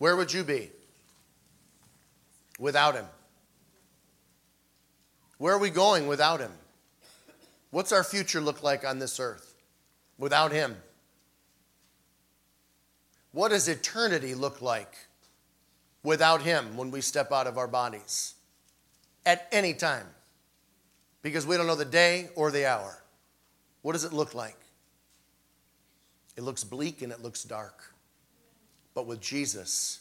Where would you be without him? Where are we going without him? What's our future look like on this earth without him? What does eternity look like without him when we step out of our bodies? At any time. Because we don't know the day or the hour. What does it look like? It looks bleak and it looks dark. But with Jesus,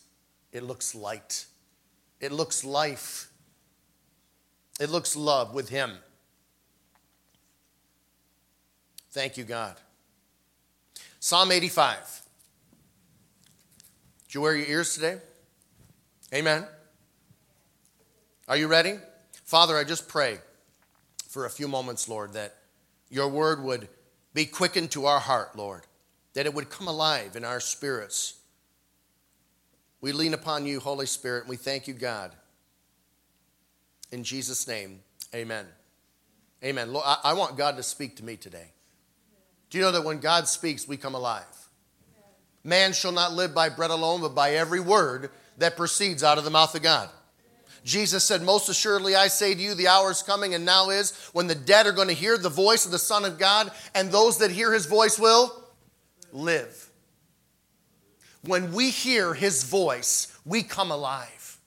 it looks light. It looks life. It looks love with Him. Thank you, God. Psalm 85. Did you wear your ears today? Amen. Are you ready? Father, I just pray for a few moments, Lord, that your word would be quickened to our heart, Lord, that it would come alive in our spirits we lean upon you, Holy Spirit, and we thank you, God. In Jesus' name, amen. Amen. Lord, I, want God to speak to me today. Do you know that when God speaks, we come alive? Man shall not live by bread alone, but by every word that proceeds out of the mouth of God. Jesus said, Most assuredly, I say to you, the hour is coming and now is when the dead are going to hear the voice of the Son of God, and those that hear his voice will live. When we hear his voice, we come alive.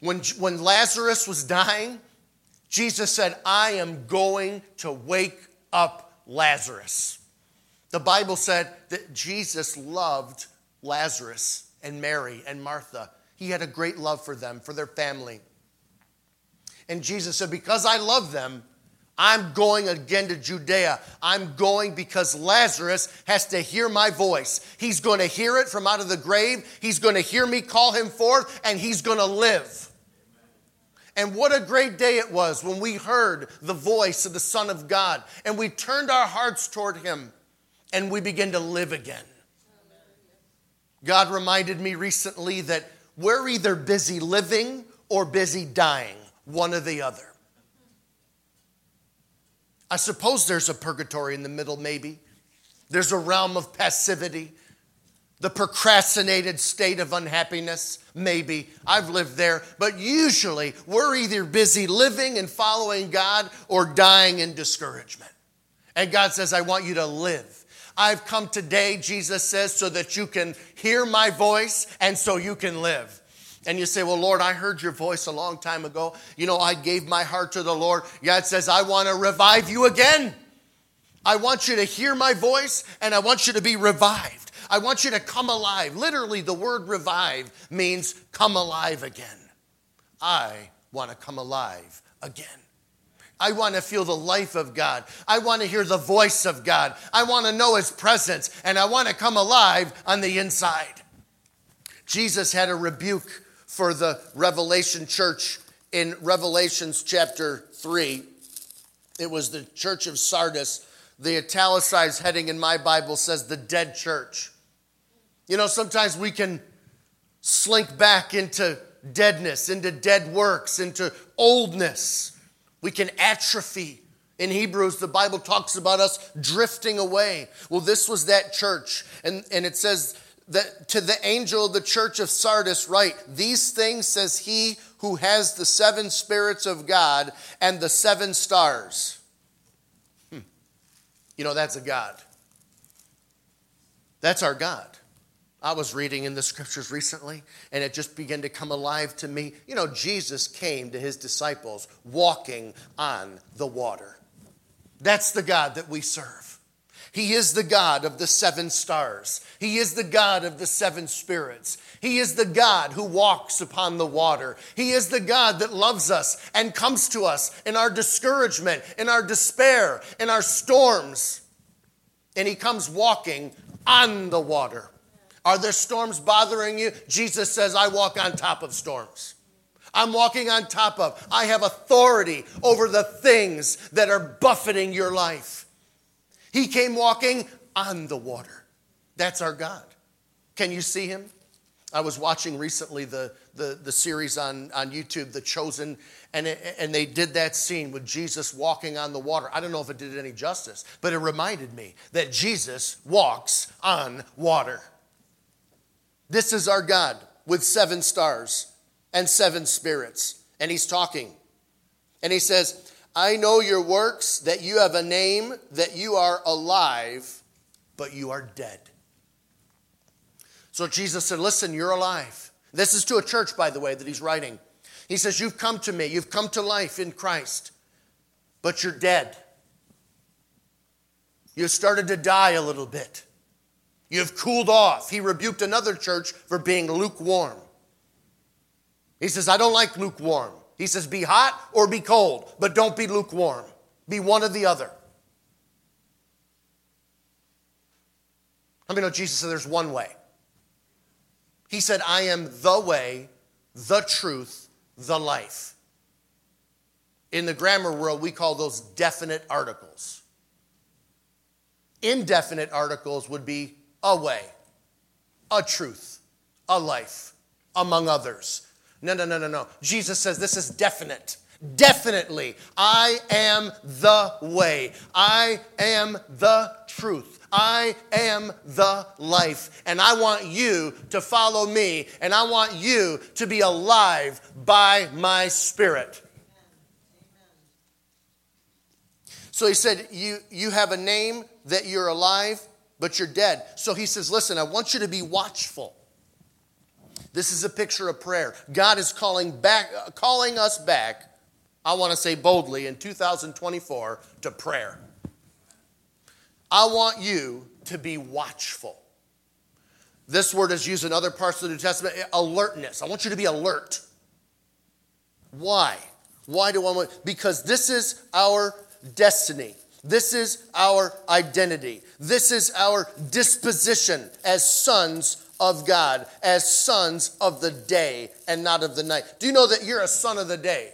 When, when Lazarus was dying, Jesus said, I am going to wake up Lazarus. The Bible said that Jesus loved Lazarus and Mary and Martha. He had a great love for them, for their family. And Jesus said, Because I love them, I'm going again to Judea. I'm going because Lazarus has to hear my voice. He's going to hear it from out of the grave. He's going to hear me call him forth, and he's going to live. And what a great day it was when we heard the voice of the Son of God and we turned our hearts toward him and we began to live again. God reminded me recently that we're either busy living or busy dying, one or the other. I suppose there's a purgatory in the middle, maybe. There's a realm of passivity, the procrastinated state of unhappiness, maybe. I've lived there. But usually, we're either busy living and following God or dying in discouragement. And God says, I want you to live. I've come today, Jesus says, so that you can hear my voice and so you can live. And you say, Well, Lord, I heard your voice a long time ago. You know, I gave my heart to the Lord. God says, I want to revive you again. I want you to hear my voice and I want you to be revived. I want you to come alive. Literally, the word revive means come alive again. I want to come alive again. I want to feel the life of God. I want to hear the voice of God. I want to know His presence and I want to come alive on the inside. Jesus had a rebuke for the Revelation church in Revelations chapter 3. It was the church of Sardis. The italicized heading in my Bible says the dead church. You know, sometimes we can slink back into deadness, into dead works, into oldness. We can atrophy. In Hebrews, the Bible talks about us drifting away. Well, this was that church. And, and it says that to the angel of the church of Sardis write, These things says he who has the seven spirits of God and the seven stars. Hmm. You know, that's a God. That's our God. I was reading in the scriptures recently, and it just began to come alive to me. You know, Jesus came to his disciples walking on the water. That's the God that we serve. He is the God of the seven stars. He is the God of the seven spirits. He is the God who walks upon the water. He is the God that loves us and comes to us in our discouragement, in our despair, in our storms. And He comes walking on the water. Are there storms bothering you? Jesus says, I walk on top of storms. I'm walking on top of. I have authority over the things that are buffeting your life. He came walking on the water. That's our God. Can you see him? I was watching recently the, the, the series on, on YouTube, The Chosen, and, it, and they did that scene with Jesus walking on the water. I don't know if it did any justice, but it reminded me that Jesus walks on water. This is our God with seven stars and seven spirits. And he's talking. And he says, I know your works, that you have a name, that you are alive, but you are dead. So Jesus said, Listen, you're alive. This is to a church, by the way, that he's writing. He says, You've come to me, you've come to life in Christ, but you're dead. You've started to die a little bit. You've cooled off. He rebuked another church for being lukewarm. He says, I don't like lukewarm. He says, be hot or be cold, but don't be lukewarm. Be one or the other. Let me know Jesus said there's one way. He said, I am the way, the truth, the life. In the grammar world, we call those definite articles. Indefinite articles would be a way, a truth, a life, among others. No, no, no, no, no. Jesus says this is definite. Definitely, I am the way. I am the truth. I am the life. And I want you to follow me. And I want you to be alive by my spirit. So he said, you, you have a name that you're alive, but you're dead. So he says, Listen, I want you to be watchful. This is a picture of prayer. God is calling back, uh, calling us back, I want to say boldly, in 2024 to prayer. I want you to be watchful. This word is used in other parts of the New Testament eh, alertness. I want you to be alert. Why? Why do I want? Because this is our destiny. This is our identity. This is our disposition as sons of God as sons of the day and not of the night. Do you know that you're a son of the day?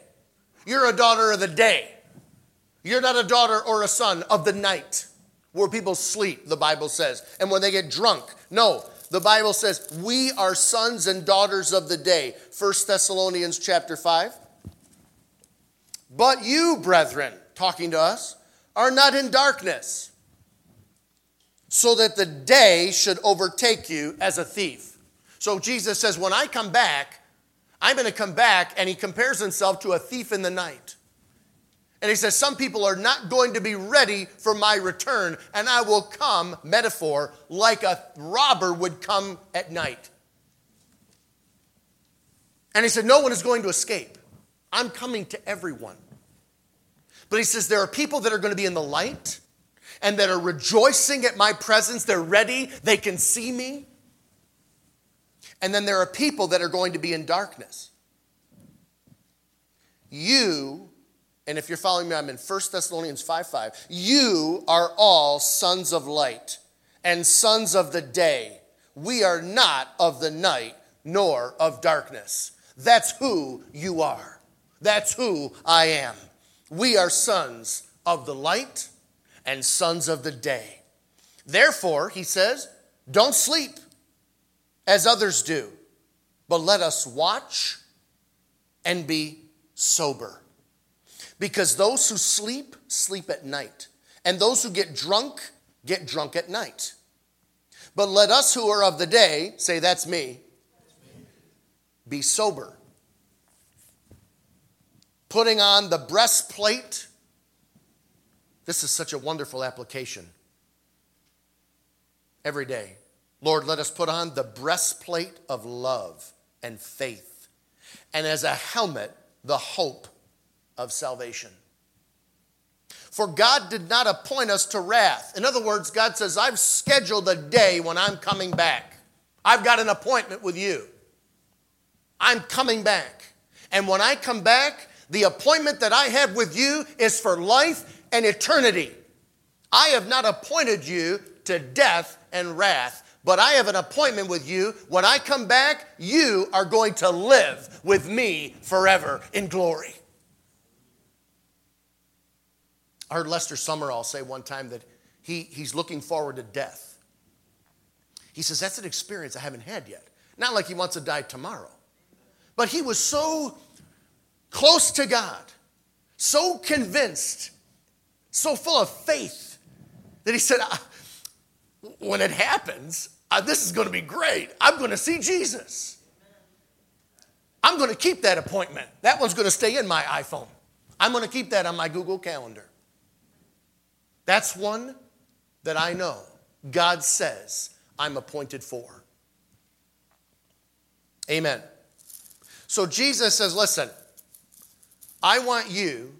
You're a daughter of the day. You're not a daughter or a son of the night where people sleep, the Bible says, and when they get drunk. No, the Bible says we are sons and daughters of the day. 1 Thessalonians chapter 5. But you, brethren, talking to us, are not in darkness so that the day should overtake you as a thief. So Jesus says, When I come back, I'm going to come back, and he compares himself to a thief in the night. And he says, Some people are not going to be ready for my return, and I will come, metaphor, like a robber would come at night. And he said, No one is going to escape. I'm coming to everyone. But he says, There are people that are going to be in the light, and that are rejoicing at my presence. They're ready, they can see me. And then there are people that are going to be in darkness. You, and if you're following me, I'm in 1 Thessalonians 5 5. You are all sons of light and sons of the day. We are not of the night nor of darkness. That's who you are. That's who I am. We are sons of the light and sons of the day. Therefore, he says, don't sleep as others do, but let us watch and be sober. Because those who sleep, sleep at night, and those who get drunk, get drunk at night. But let us who are of the day, say, That's me, be sober. Putting on the breastplate this is such a wonderful application. Every day, Lord, let us put on the breastplate of love and faith, and as a helmet, the hope of salvation. For God did not appoint us to wrath. In other words, God says, I've scheduled a day when I'm coming back. I've got an appointment with you. I'm coming back. And when I come back, the appointment that I have with you is for life and eternity. I have not appointed you to death and wrath, but I have an appointment with you. When I come back, you are going to live with me forever in glory. I heard Lester Sumrall say one time that he, he's looking forward to death. He says, That's an experience I haven't had yet. Not like he wants to die tomorrow, but he was so close to God, so convinced, so full of faith that he said, When it happens, this is going to be great. I'm going to see Jesus. I'm going to keep that appointment. That one's going to stay in my iPhone. I'm going to keep that on my Google Calendar. That's one that I know God says I'm appointed for. Amen. So Jesus says, listen, I want you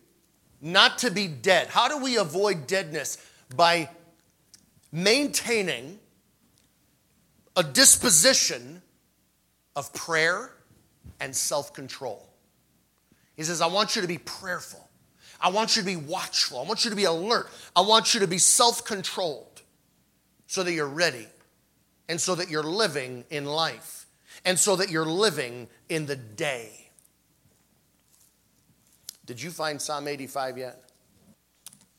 not to be dead. How do we avoid deadness? By maintaining a disposition of prayer and self control. He says, I want you to be prayerful. I want you to be watchful. I want you to be alert. I want you to be self controlled so that you're ready and so that you're living in life and so that you're living in the day. Did you find Psalm 85 yet?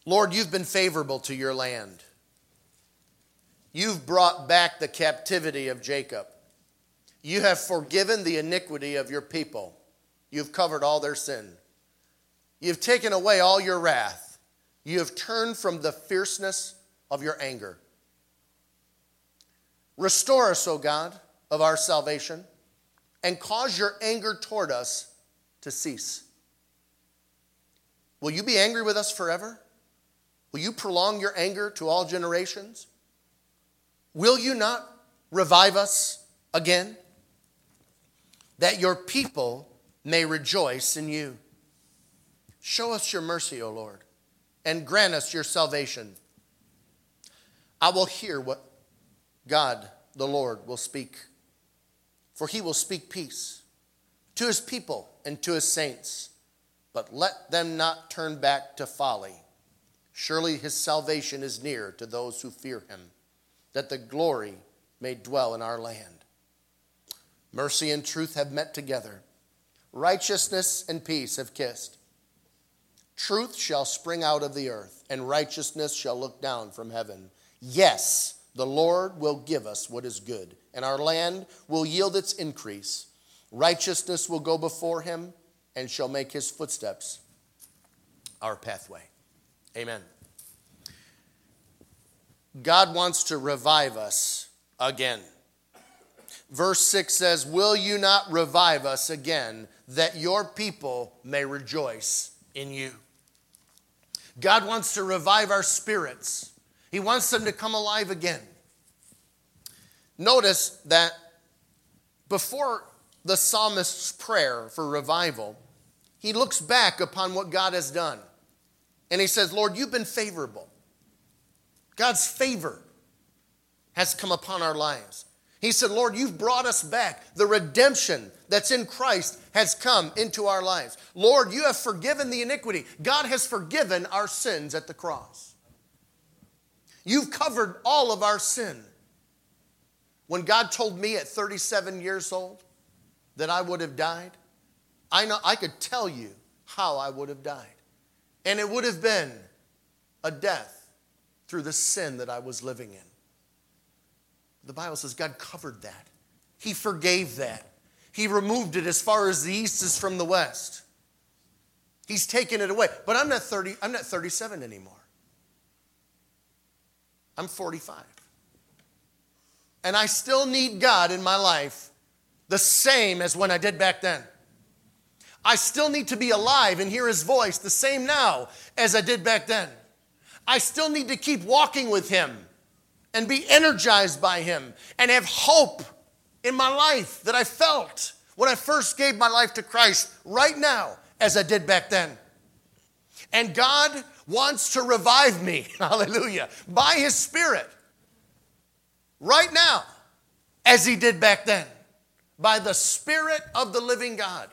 Lord, you've been favorable to your land. You've brought back the captivity of Jacob. You have forgiven the iniquity of your people. You've covered all their sin. You've taken away all your wrath. You have turned from the fierceness of your anger. Restore us, O God, of our salvation, and cause your anger toward us to cease. Will you be angry with us forever? Will you prolong your anger to all generations? Will you not revive us again? That your people may rejoice in you. Show us your mercy, O Lord, and grant us your salvation. I will hear what God, the Lord, will speak, for he will speak peace to his people and to his saints, but let them not turn back to folly. Surely his salvation is near to those who fear him, that the glory may dwell in our land. Mercy and truth have met together, righteousness and peace have kissed. Truth shall spring out of the earth, and righteousness shall look down from heaven. Yes, the Lord will give us what is good, and our land will yield its increase. Righteousness will go before him, and shall make his footsteps our pathway. Amen. God wants to revive us again. Verse 6 says, Will you not revive us again, that your people may rejoice in you? God wants to revive our spirits, He wants them to come alive again. Notice that before the psalmist's prayer for revival, he looks back upon what God has done. And he says, Lord, you've been favorable. God's favor has come upon our lives. He said, Lord, you've brought us back. The redemption that's in Christ has come into our lives. Lord, you have forgiven the iniquity. God has forgiven our sins at the cross. You've covered all of our sin. When God told me at 37 years old that I would have died, I know I could tell you how I would have died. And it would have been a death through the sin that I was living in. The Bible says God covered that. He forgave that. He removed it as far as the east is from the west. He's taken it away. But I'm not 30, I'm not 37 anymore. I'm 45. And I still need God in my life the same as when I did back then. I still need to be alive and hear his voice the same now as I did back then. I still need to keep walking with him and be energized by Him and have hope in my life that I felt when I first gave my life to Christ right now as I did back then. And God wants to revive me, hallelujah, by his Spirit right now, as he did back then, by the Spirit of the living God.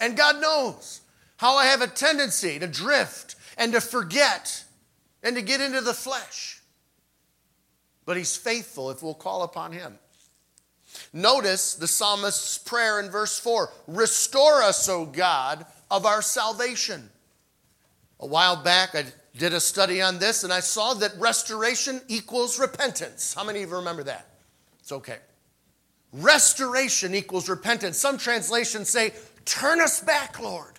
And God knows how I have a tendency to drift and to forget and to get into the flesh. But he's faithful if we'll call upon him. Notice the psalmist's prayer in verse 4 Restore us, O God, of our salvation. A while back, I did a study on this and I saw that restoration equals repentance. How many of you remember that? It's okay. Restoration equals repentance. Some translations say, Turn us back, Lord.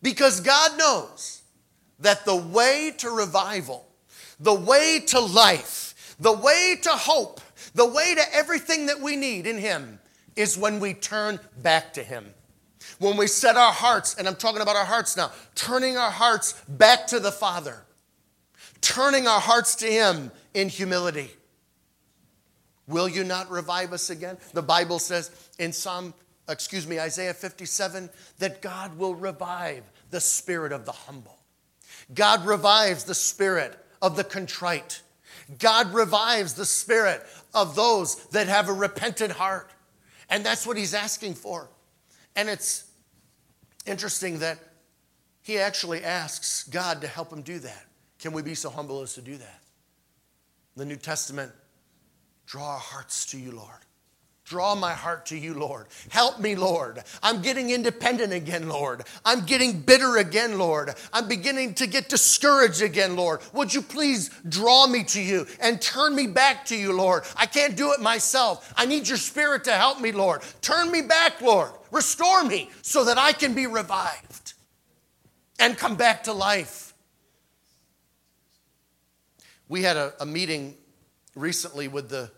Because God knows that the way to revival, the way to life, the way to hope, the way to everything that we need in Him is when we turn back to Him. When we set our hearts, and I'm talking about our hearts now, turning our hearts back to the Father, turning our hearts to Him in humility. Will you not revive us again? The Bible says in Psalm, excuse me, Isaiah 57, that God will revive the spirit of the humble. God revives the spirit of the contrite. God revives the spirit of those that have a repentant heart. And that's what he's asking for. And it's interesting that he actually asks God to help him do that. Can we be so humble as to do that? The New Testament, draw our hearts to you, Lord. Draw my heart to you, Lord. Help me, Lord. I'm getting independent again, Lord. I'm getting bitter again, Lord. I'm beginning to get discouraged again, Lord. Would you please draw me to you and turn me back to you, Lord? I can't do it myself. I need your spirit to help me, Lord. Turn me back, Lord. Restore me so that I can be revived and come back to life. We had a, a meeting recently with the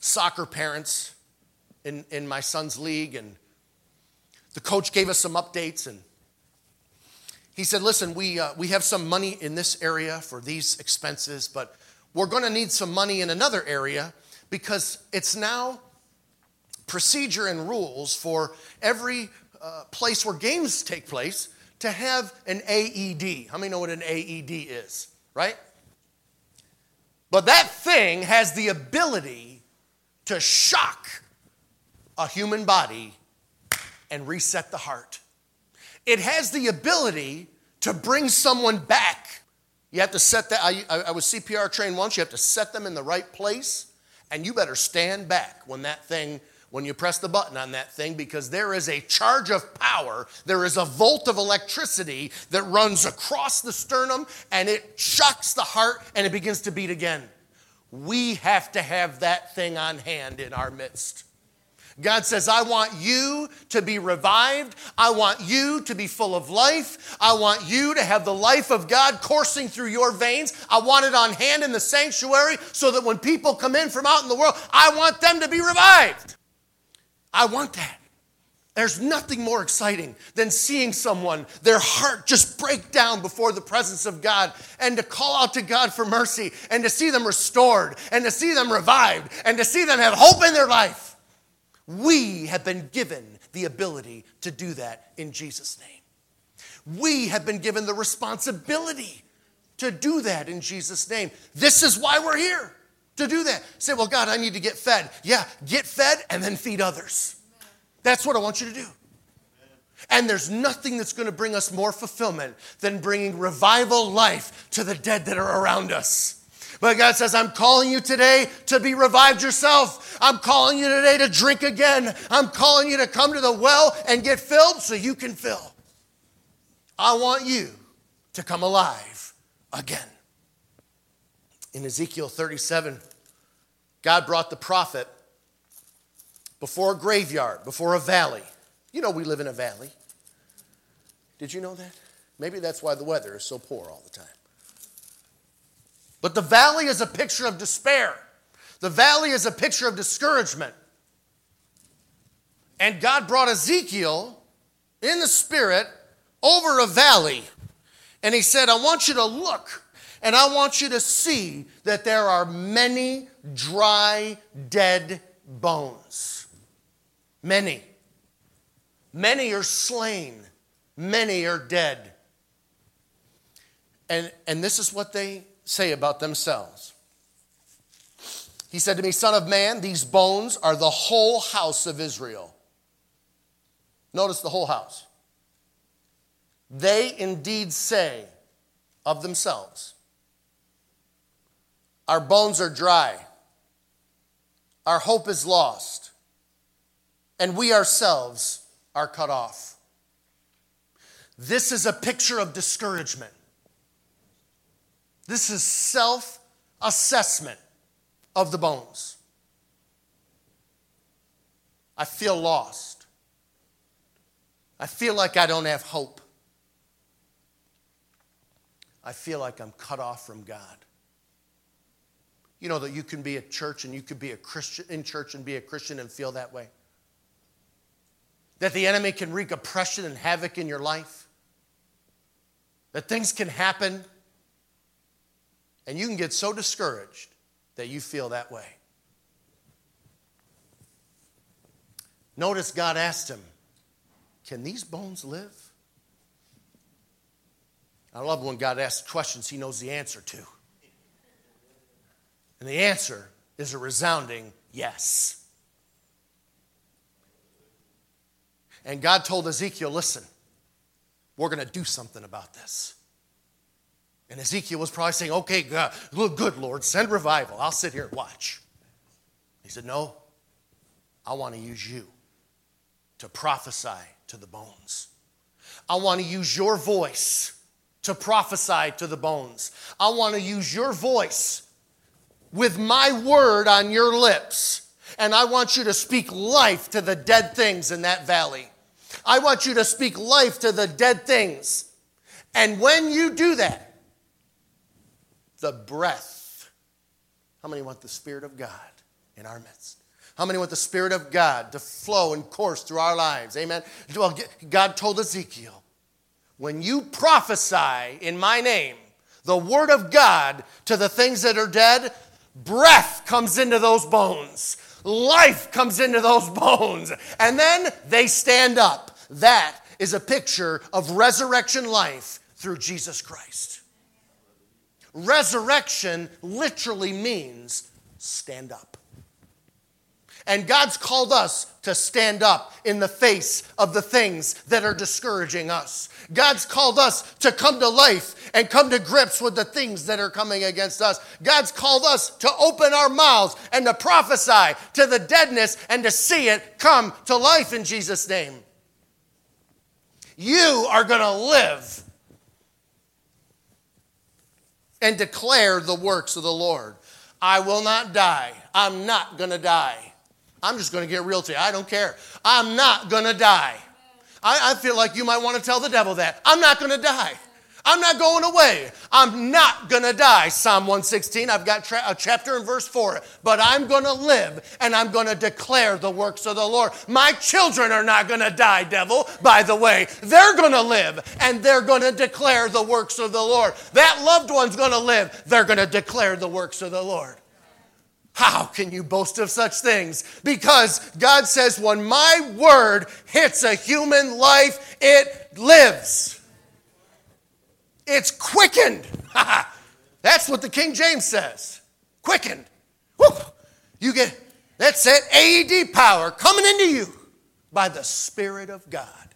soccer parents in, in my son's league, and the coach gave us some updates. And he said, Listen, we, uh, we have some money in this area for these expenses, but we're going to need some money in another area because it's now procedure and rules for every uh, place where games take place to have an AED. How many know what an AED is, right? But that thing has the ability to shock a human body and reset the heart. It has the ability to bring someone back. You have to set that, I, I, was CPR trained once, you have to set them in the right place, and you better stand back when that thing, when you press the button on that thing, because there is a charge of power, there is a volt of electricity that runs across the sternum, and it shocks the heart, and it begins to beat again we have to have that thing on hand in our midst. God says, I want you to be revived. I want you to be full of life. I want you to have the life of God coursing through your veins. I want it on hand in the sanctuary so that when people come in from out in the world, I want them to be revived. I want that. There's nothing more exciting than seeing someone, their heart just break down before the presence of God and to call out to God for mercy and to see them restored and to see them revived and to see them have hope in their life. We have been given the ability to do that in Jesus' name. We have been given the responsibility to do that in Jesus' name. This is why we're here to do that. Say, well, God, I need to get fed. Yeah, get fed and then feed others. That's what I want you to do. And there's nothing that's going to bring us more fulfillment than bringing revival life to the dead that are around us. But God says, I'm calling you today to be revived yourself. I'm calling you today to drink again. I'm calling you to come to the well and get filled so you can fill. I want you to come alive again. In Ezekiel 37, God brought the prophet before a graveyard, before a valley. You know, we live in a valley. Did you know that? Maybe that's why the weather is so poor all the time. But the valley is a picture of despair, the valley is a picture of discouragement. And God brought Ezekiel in the spirit over a valley. And he said, I want you to look and I want you to see that there are many dry, dead bones. Many. Many are slain, many are dead. And, and this is what they say about themselves. He said to me, Son of man, these bones are the whole house of Israel. Notice the whole house. They indeed say of themselves, Our bones are dry, our hope is lost, and we ourselves are cut off. This is a picture of discouragement. This is self assessment of the bones. I feel lost. I feel like I don't have hope. I feel like I'm cut off from God. You know that you can be a church and you could be a Christian in church and be a Christian and feel that way. That the enemy can wreak oppression and havoc in your life. That things can happen and you can get so discouraged that you feel that way. Notice God asked him, Can these bones live? I love when God asks questions he knows the answer to. And the answer is a resounding yes. And God told Ezekiel, Listen, we're going to do something about this. And Ezekiel was probably saying, Okay, God, look good, Lord, send revival. I'll sit here and watch. He said, No, I want to use you to prophesy to the bones. I want to use your voice to prophesy to the bones. I want to use your voice with my word on your lips. And I want you to speak life to the dead things in that valley. I want you to speak life to the dead things. And when you do that, the breath. How many want the Spirit of God in our midst? How many want the Spirit of God to flow and course through our lives? Amen. Well, God told Ezekiel, when you prophesy in my name the word of God to the things that are dead, breath comes into those bones, life comes into those bones, and then they stand up. That is a picture of resurrection life through Jesus Christ. Resurrection literally means stand up. And God's called us to stand up in the face of the things that are discouraging us. God's called us to come to life and come to grips with the things that are coming against us. God's called us to open our mouths and to prophesy to the deadness and to see it come to life in Jesus' name. You are going to live and declare the works of the Lord. I will not die. I'm not going to die. I'm just going to get real to you. I don't care. I'm not going to die. I, I, feel like you might want to tell the devil that. I'm not going to die. I'm not going away. I'm not going to die. Psalm 116, I've got tra- a chapter and verse for it. But I'm going to live and I'm going to declare the works of the Lord. My children are not going to die, devil, by the way. They're going to live and they're going to declare the works of the Lord. That loved one's going to live. They're going to declare the works of the Lord. How can you boast of such things? Because God says, when my word hits a human life, it lives. It's quickened. that's what the King James says. Quickened. Woo. You get, that's it, AED power coming into you by the Spirit of God.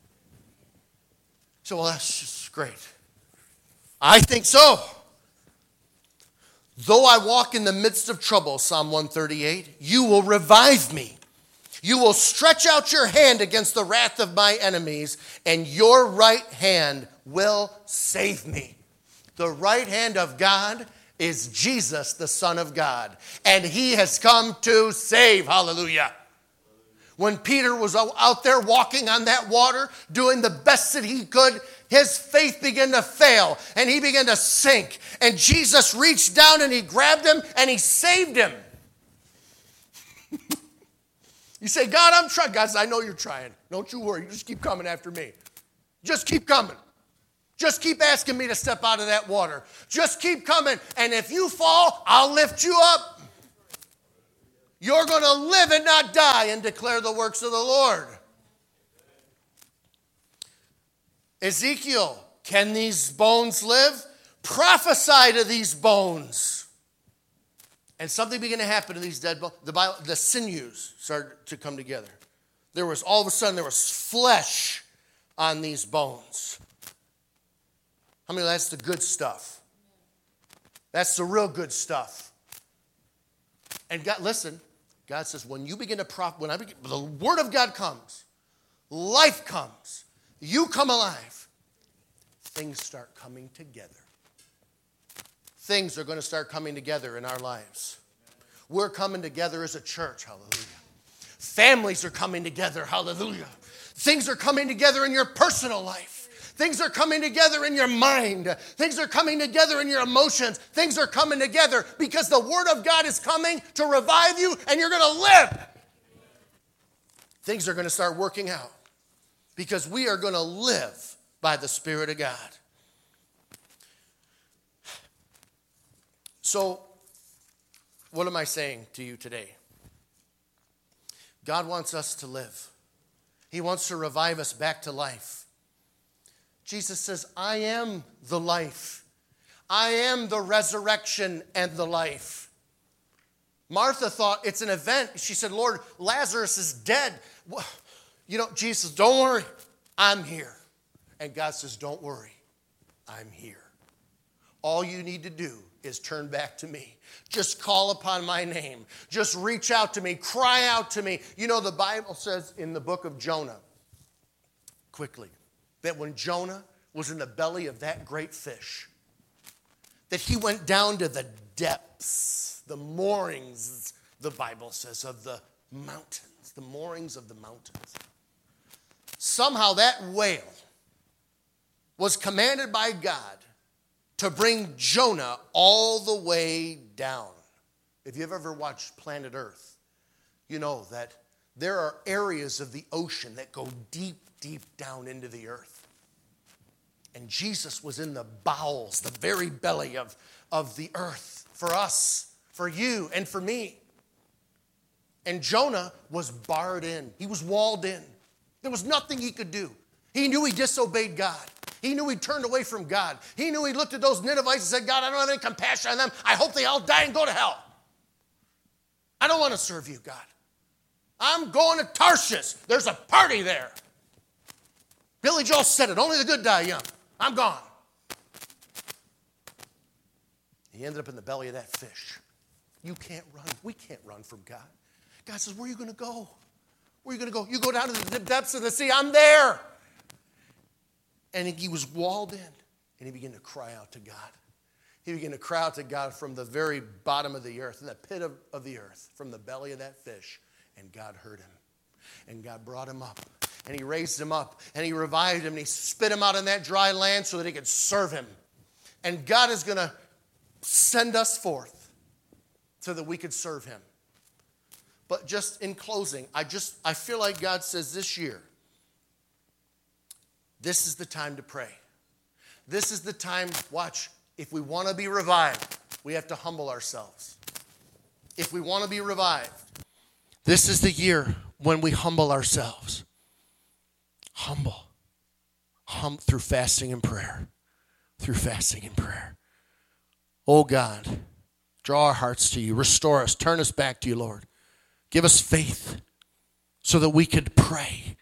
So, well, that's just great. I think so. Though I walk in the midst of trouble, Psalm 138, you will revive me. You will stretch out your hand against the wrath of my enemies, and your right hand will save me. The right hand of God is Jesus, the Son of God, and he has come to save. Hallelujah. When Peter was out there walking on that water, doing the best that he could, his faith began to fail and he began to sink. And Jesus reached down and he grabbed him and he saved him. you say, God, I'm trying. God says, I know you're trying. Don't you worry. Just keep coming after me. Just keep coming. Just keep asking me to step out of that water. Just keep coming. And if you fall, I'll lift you up. You're going to live and not die and declare the works of the Lord. Ezekiel, can these bones live? prophesy to these bones. And something began to happen to these dead bones. The, the sinews started to come together. There was all of a sudden there was flesh on these bones. How many that's the good stuff? That's the real good stuff. And God, listen, God says, when you begin to prop, when I begin, the word of God comes, life comes, you come alive, things start coming together. Things are going to start coming together in our lives. We're coming together as a church, hallelujah. Families are coming together, hallelujah. Things are coming together in your personal life. Things are coming together in your mind. Things are coming together in your emotions. Things are coming together because the Word of God is coming to revive you and you're going to live. Things are going to start working out because we are going to live by the Spirit of God. So, what am I saying to you today? God wants us to live. He wants to revive us back to life. Jesus says, I am the life. I am the resurrection and the life. Martha thought it's an event. She said, Lord, Lazarus is dead. You know, Jesus, don't worry, I'm here. And God says, Don't worry, I'm here. All you need to do is turn back to me. Just call upon my name. Just reach out to me. Cry out to me. You know, the Bible says in the book of Jonah, quickly, that when Jonah was in the belly of that great fish, that he went down to the depths, the moorings, the Bible says, of the mountains, the moorings of the mountains. Somehow that whale was commanded by God to bring Jonah all the way down. If you've ever watched Planet Earth, you know that there are areas of the ocean that go deep, deep down into the earth. And Jesus was in the bowels, the very belly of, of the earth for us, for you, and for me. And Jonah was barred in, he was walled in. There was nothing he could do. He knew he disobeyed God. He knew he turned away from God. He knew he looked at those Ninevites and said, God, I don't have any compassion on them. I hope they all die and go to hell. I don't want to serve you, God. I'm going to Tarshish. There's a party there. Billy Joel said it only the good die young. I'm gone. He ended up in the belly of that fish. You can't run. We can't run from God. God says, Where are you going to go? Where are you going to go? You go down to the depths of the sea. I'm there. And he was walled in and he began to cry out to God. He began to cry out to God from the very bottom of the earth, in the pit of, of the earth, from the belly of that fish. And God heard him. And God brought him up. And he raised him up. And he revived him. And he spit him out in that dry land so that he could serve him. And God is going to send us forth so that we could serve him. But just in closing, I just I feel like God says this year, this is the time to pray. This is the time, watch, if we want to be revived, we have to humble ourselves. If we want to be revived, this is the year when we humble ourselves. Humble. Hum through fasting and prayer. Through fasting and prayer. Oh God, draw our hearts to you. Restore us. Turn us back to you, Lord. Give us faith so that we could pray,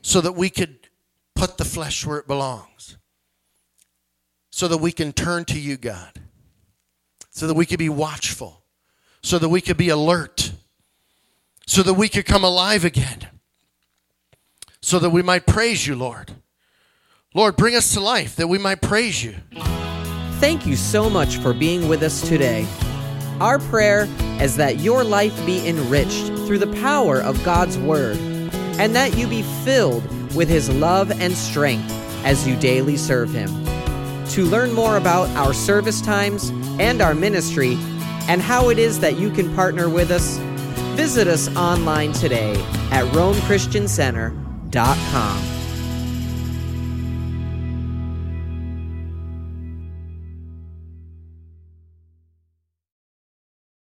so that we could put the flesh where it belongs so that we can turn to you, God, so that we could be watchful, so that we could be alert, so that we could come alive again, so that we might praise you, Lord. Lord, bring us to life that we might praise you. Thank you so much for being with us today. Our prayer is that your life be enriched through the power of God's Word and that you be filled with his love and strength as you daily serve him. To learn more about our service times and our ministry and how it is that you can partner with us, visit us online today at RomeChristianCenter.com.